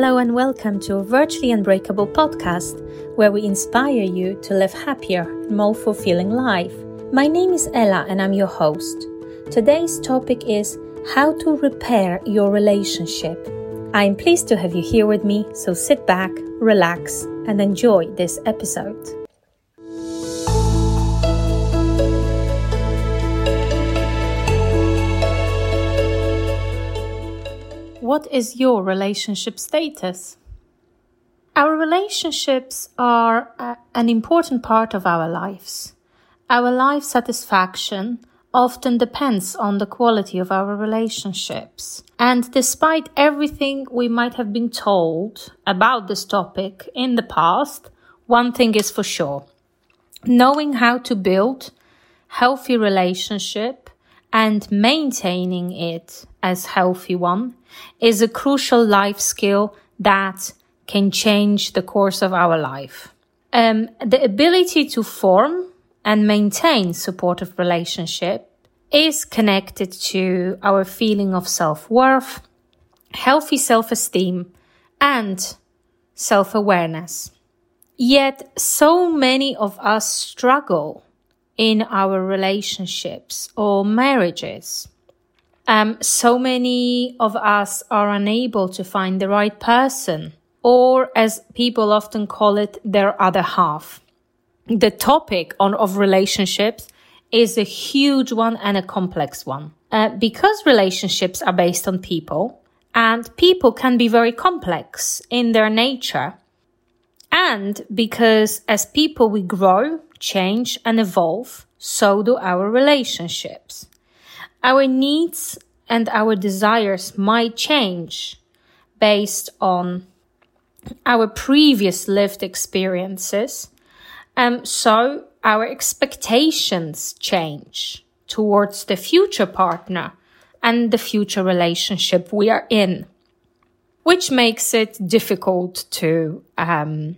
Hello and welcome to a Virtually Unbreakable podcast where we inspire you to live happier and more fulfilling life. My name is Ela and I'm your host. Today's topic is how to repair your relationship. I am pleased to have you here with me, so sit back, relax, and enjoy this episode. What is your relationship status? Our relationships are a, an important part of our lives. Our life satisfaction often depends on the quality of our relationships. And despite everything we might have been told about this topic in the past, one thing is for sure. Knowing how to build healthy relationship and maintaining it as healthy one is a crucial life skill that can change the course of our life. Um, the ability to form and maintain supportive relationship is connected to our feeling of self-worth, healthy self-esteem, and self-awareness. Yet so many of us struggle in our relationships or marriages. Um, so many of us are unable to find the right person, or as people often call it, their other half. The topic on, of relationships is a huge one and a complex one. Uh, because relationships are based on people, and people can be very complex in their nature, and because as people we grow, change and evolve, so do our relationships. Our needs and our desires might change based on our previous lived experiences. Um, so our expectations change towards the future partner and the future relationship we are in, which makes it difficult to um,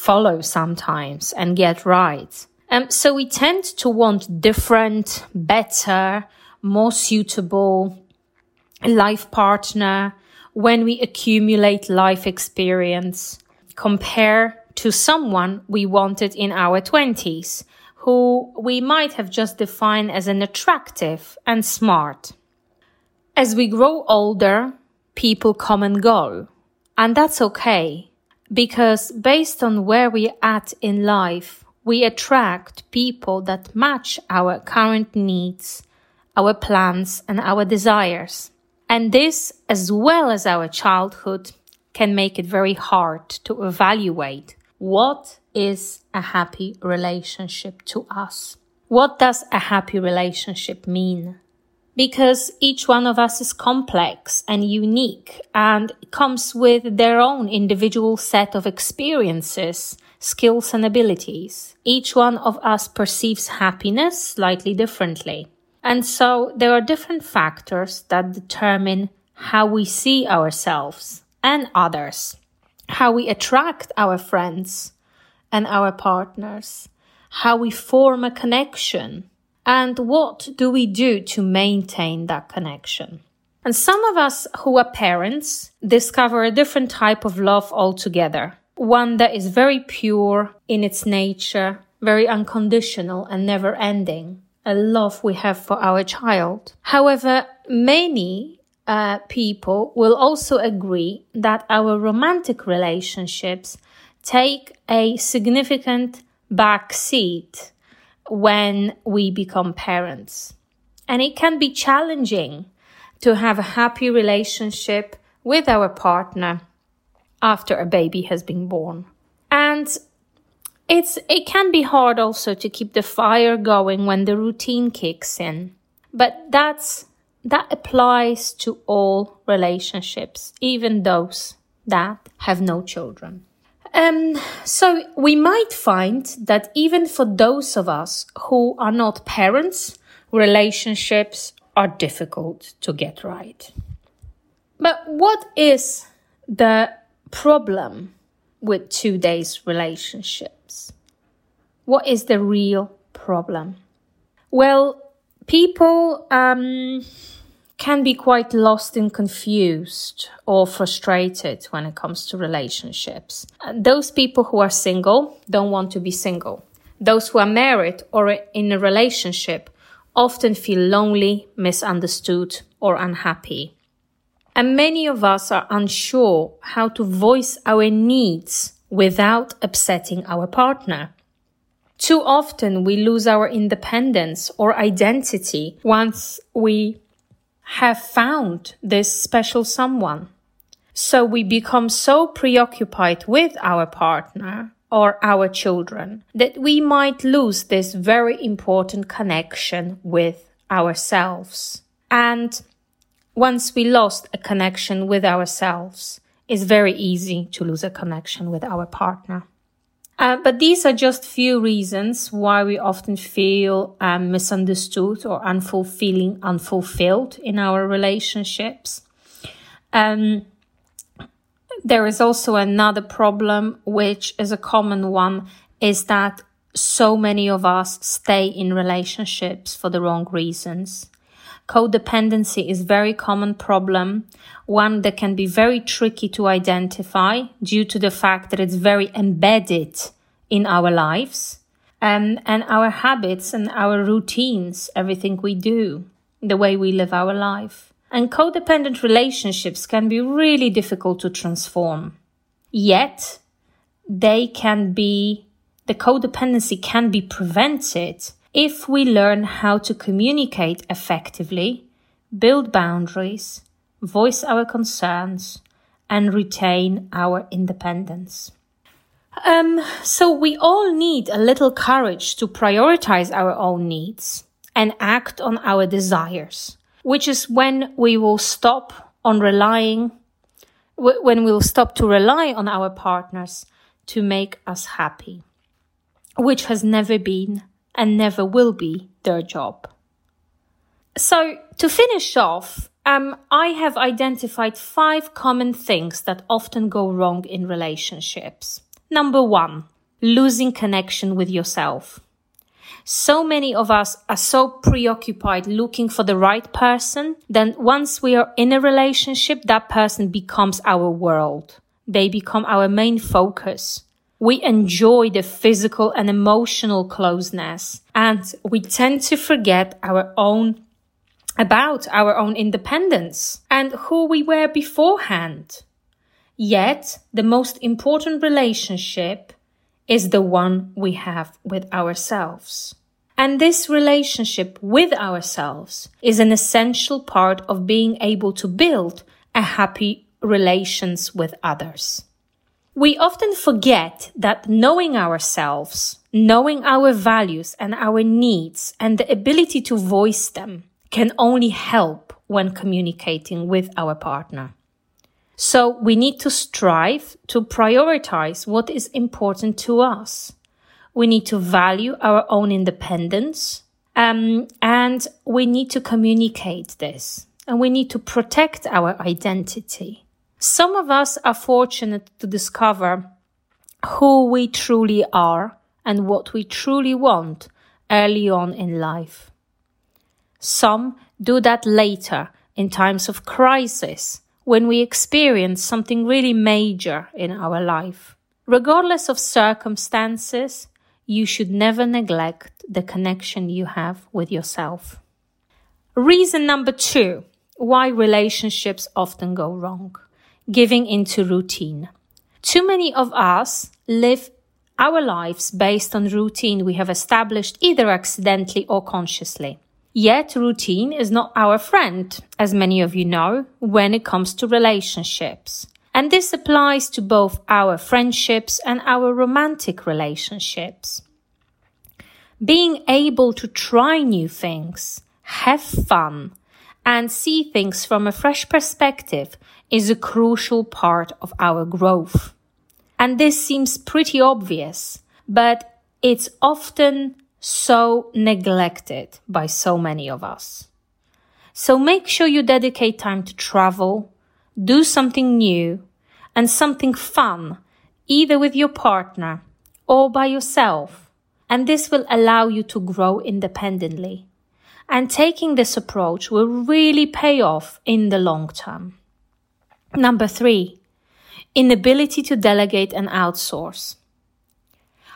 follow sometimes and get right. Um, so we tend to want different, better, more suitable life partner when we accumulate life experience compare to someone we wanted in our twenties who we might have just defined as an attractive and smart. As we grow older, people come and go. And that's okay because based on where we're at in life, we attract people that match our current needs, our plans, and our desires. And this, as well as our childhood, can make it very hard to evaluate what is a happy relationship to us. What does a happy relationship mean? Because each one of us is complex and unique and comes with their own individual set of experiences, skills and abilities. Each one of us perceives happiness slightly differently. And so there are different factors that determine how we see ourselves and others, how we attract our friends and our partners, how we form a connection, and what do we do to maintain that connection? And some of us who are parents discover a different type of love altogether. One that is very pure in its nature, very unconditional and never ending. A love we have for our child. However, many uh, people will also agree that our romantic relationships take a significant back seat when we become parents. And it can be challenging to have a happy relationship with our partner after a baby has been born. And it's, it can be hard also to keep the fire going when the routine kicks in. But that's, that applies to all relationships, even those that have no children. Um, so we might find that even for those of us who are not parents, relationships are difficult to get right. But what is the problem with today's relationships? What is the real problem? Well, people um, can be quite lost and confused or frustrated when it comes to relationships. Uh, those people who are single don't want to be single. Those who are married or in a relationship often feel lonely, misunderstood, or unhappy. And many of us are unsure how to voice our needs without upsetting our partner. Too often we lose our independence or identity once we have found this special someone. So we become so preoccupied with our partner or our children that we might lose this very important connection with ourselves. And once we lost a connection with ourselves, it's very easy to lose a connection with our partner. Uh, but these are just few reasons why we often feel um, misunderstood or unfulfilling, unfulfilled in our relationships. Um, there is also another problem, which is a common one, is that so many of us stay in relationships for the wrong reasons. Codependency is very common problem, one that can be very tricky to identify due to the fact that it's very embedded in our lives um, and our habits and our routines, everything we do, the way we live our life. And codependent relationships can be really difficult to transform. Yet, they can be, the codependency can be prevented if we learn how to communicate effectively, build boundaries, voice our concerns, and retain our independence. Um, so we all need a little courage to prioritize our own needs and act on our desires, which is when we will stop on relying, when we'll stop to rely on our partners to make us happy, which has never been and never will be their job. So to finish off, um, I have identified five common things that often go wrong in relationships. Number one, losing connection with yourself. So many of us are so preoccupied looking for the right person, then once we are in a relationship, that person becomes our world. They become our main focus we enjoy the physical and emotional closeness and we tend to forget our own about our own independence and who we were beforehand. Yet the most important relationship is the one we have with ourselves. And this relationship with ourselves is an essential part of being able to build a happy relations with others. We often forget that knowing ourselves, knowing our values and our needs and the ability to voice them can only help when communicating with our partner. So we need to strive to prioritize what is important to us. We need to value our own independence. Um, and we need to communicate this and we need to protect our identity. Some of us are fortunate to discover who we truly are and what we truly want early on in life. Some do that later in times of crisis when we experience something really major in our life. Regardless of circumstances, you should never neglect the connection you have with yourself. Reason number two why relationships often go wrong giving into routine. Too many of us live our lives based on routine we have established either accidentally or consciously. Yet routine is not our friend, as many of you know, when it comes to relationships. And this applies to both our friendships and our romantic relationships. Being able to try new things, have fun, and see things from a fresh perspective is a crucial part of our growth. And this seems pretty obvious, but it's often so neglected by so many of us. So make sure you dedicate time to travel, do something new and something fun, either with your partner or by yourself. And this will allow you to grow independently. And taking this approach will really pay off in the long term. Number three, inability to delegate and outsource.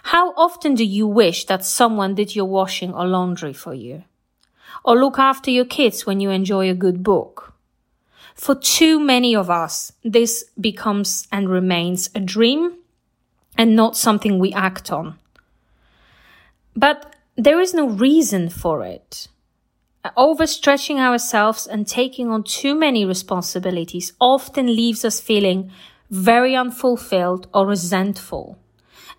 How often do you wish that someone did your washing or laundry for you? Or look after your kids when you enjoy a good book? For too many of us, this becomes and remains a dream and not something we act on. But there is no reason for it. Overstretching ourselves and taking on too many responsibilities often leaves us feeling very unfulfilled or resentful.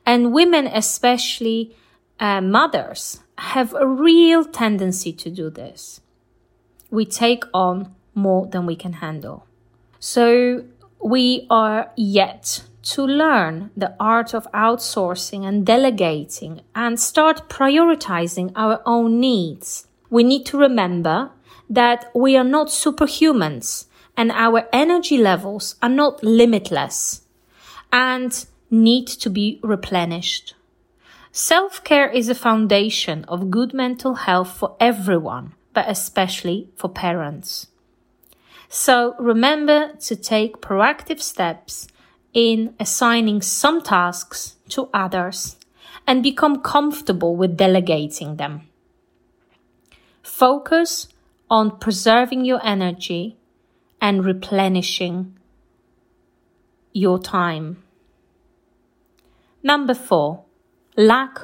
And women, especially uh, mothers, have a real tendency to do this. We take on more than we can handle. So we are yet to learn the art of outsourcing and delegating and start prioritizing our own needs. We need to remember that we are not superhumans and our energy levels are not limitless and need to be replenished. Self care is a foundation of good mental health for everyone, but especially for parents. So remember to take proactive steps in assigning some tasks to others and become comfortable with delegating them. Focus on preserving your energy and replenishing your time. Number four, lack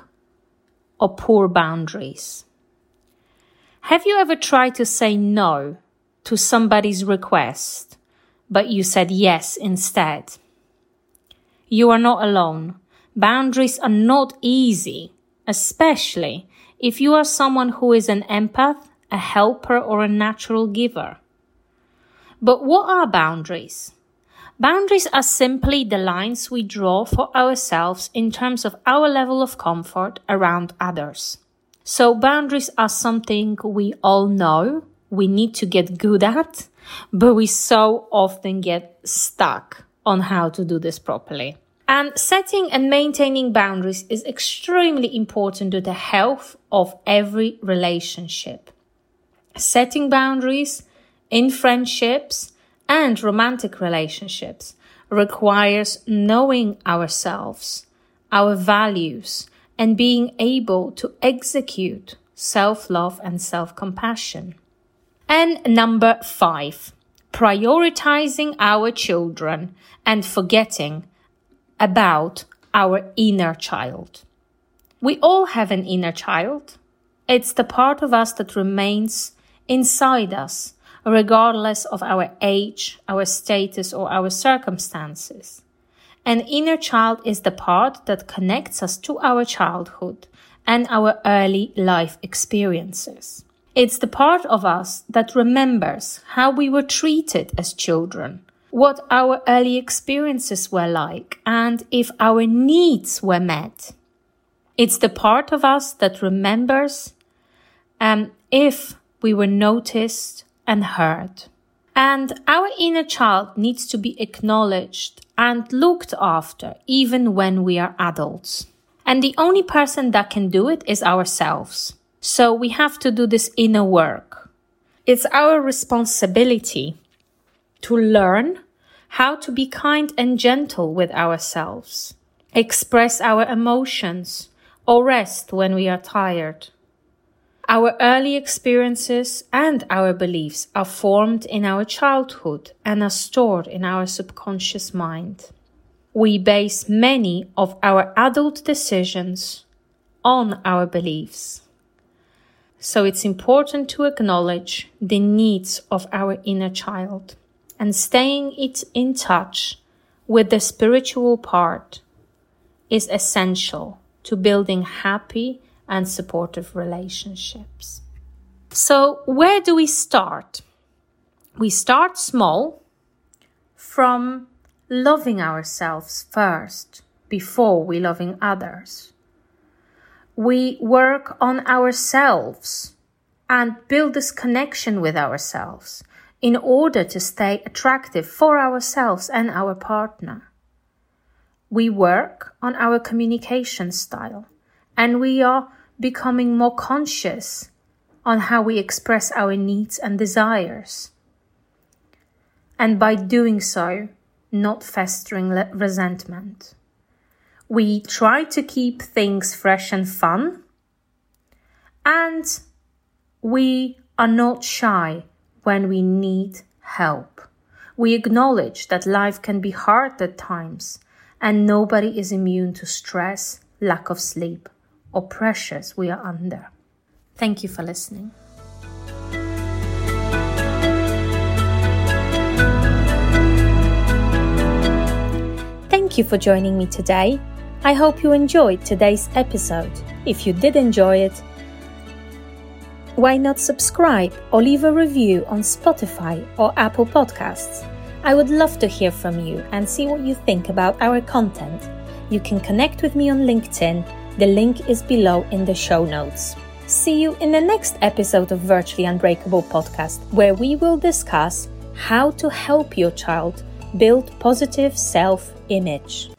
or poor boundaries. Have you ever tried to say no to somebody's request, but you said yes instead? You are not alone. Boundaries are not easy, especially if you are someone who is an empath, a helper, or a natural giver. But what are boundaries? Boundaries are simply the lines we draw for ourselves in terms of our level of comfort around others. So boundaries are something we all know we need to get good at, but we so often get stuck on how to do this properly. And setting and maintaining boundaries is extremely important to the health of every relationship. Setting boundaries in friendships and romantic relationships requires knowing ourselves, our values, and being able to execute self love and self compassion. And number five, prioritizing our children and forgetting about our inner child. We all have an inner child. It's the part of us that remains inside us, regardless of our age, our status, or our circumstances. An inner child is the part that connects us to our childhood and our early life experiences. It's the part of us that remembers how we were treated as children, what our early experiences were like and if our needs were met. It's the part of us that remembers um, if we were noticed and heard. And our inner child needs to be acknowledged and looked after even when we are adults. And the only person that can do it is ourselves. So we have to do this inner work. It's our responsibility to learn how to be kind and gentle with ourselves, express our emotions, or rest when we are tired. Our early experiences and our beliefs are formed in our childhood and are stored in our subconscious mind. We base many of our adult decisions on our beliefs. So it's important to acknowledge the needs of our inner child and staying it in touch with the spiritual part is essential to building happy and supportive relationships. So where do we start? We start small from loving ourselves first before we loving others we work on ourselves and build this connection with ourselves in order to stay attractive for ourselves and our partner. We work on our communication style and we are becoming more conscious on how we express our needs and desires. And by doing so, not festering le- resentment. We try to keep things fresh and fun, and we are not shy when we need help. We acknowledge that life can be hard at times, and nobody is immune to stress, lack of sleep, or pressures we are under. Thank you for listening. Thank you for joining me today. I hope you enjoyed today's episode. If you did enjoy it, why not subscribe or leave a review on Spotify or Apple Podcasts? I would love to hear from you and see what you think about our content. You can connect with me on LinkedIn. The link is below in the show notes. See you in the next episode of Virtually Unbreakable podcast, where we will discuss how to help your child build positive self image.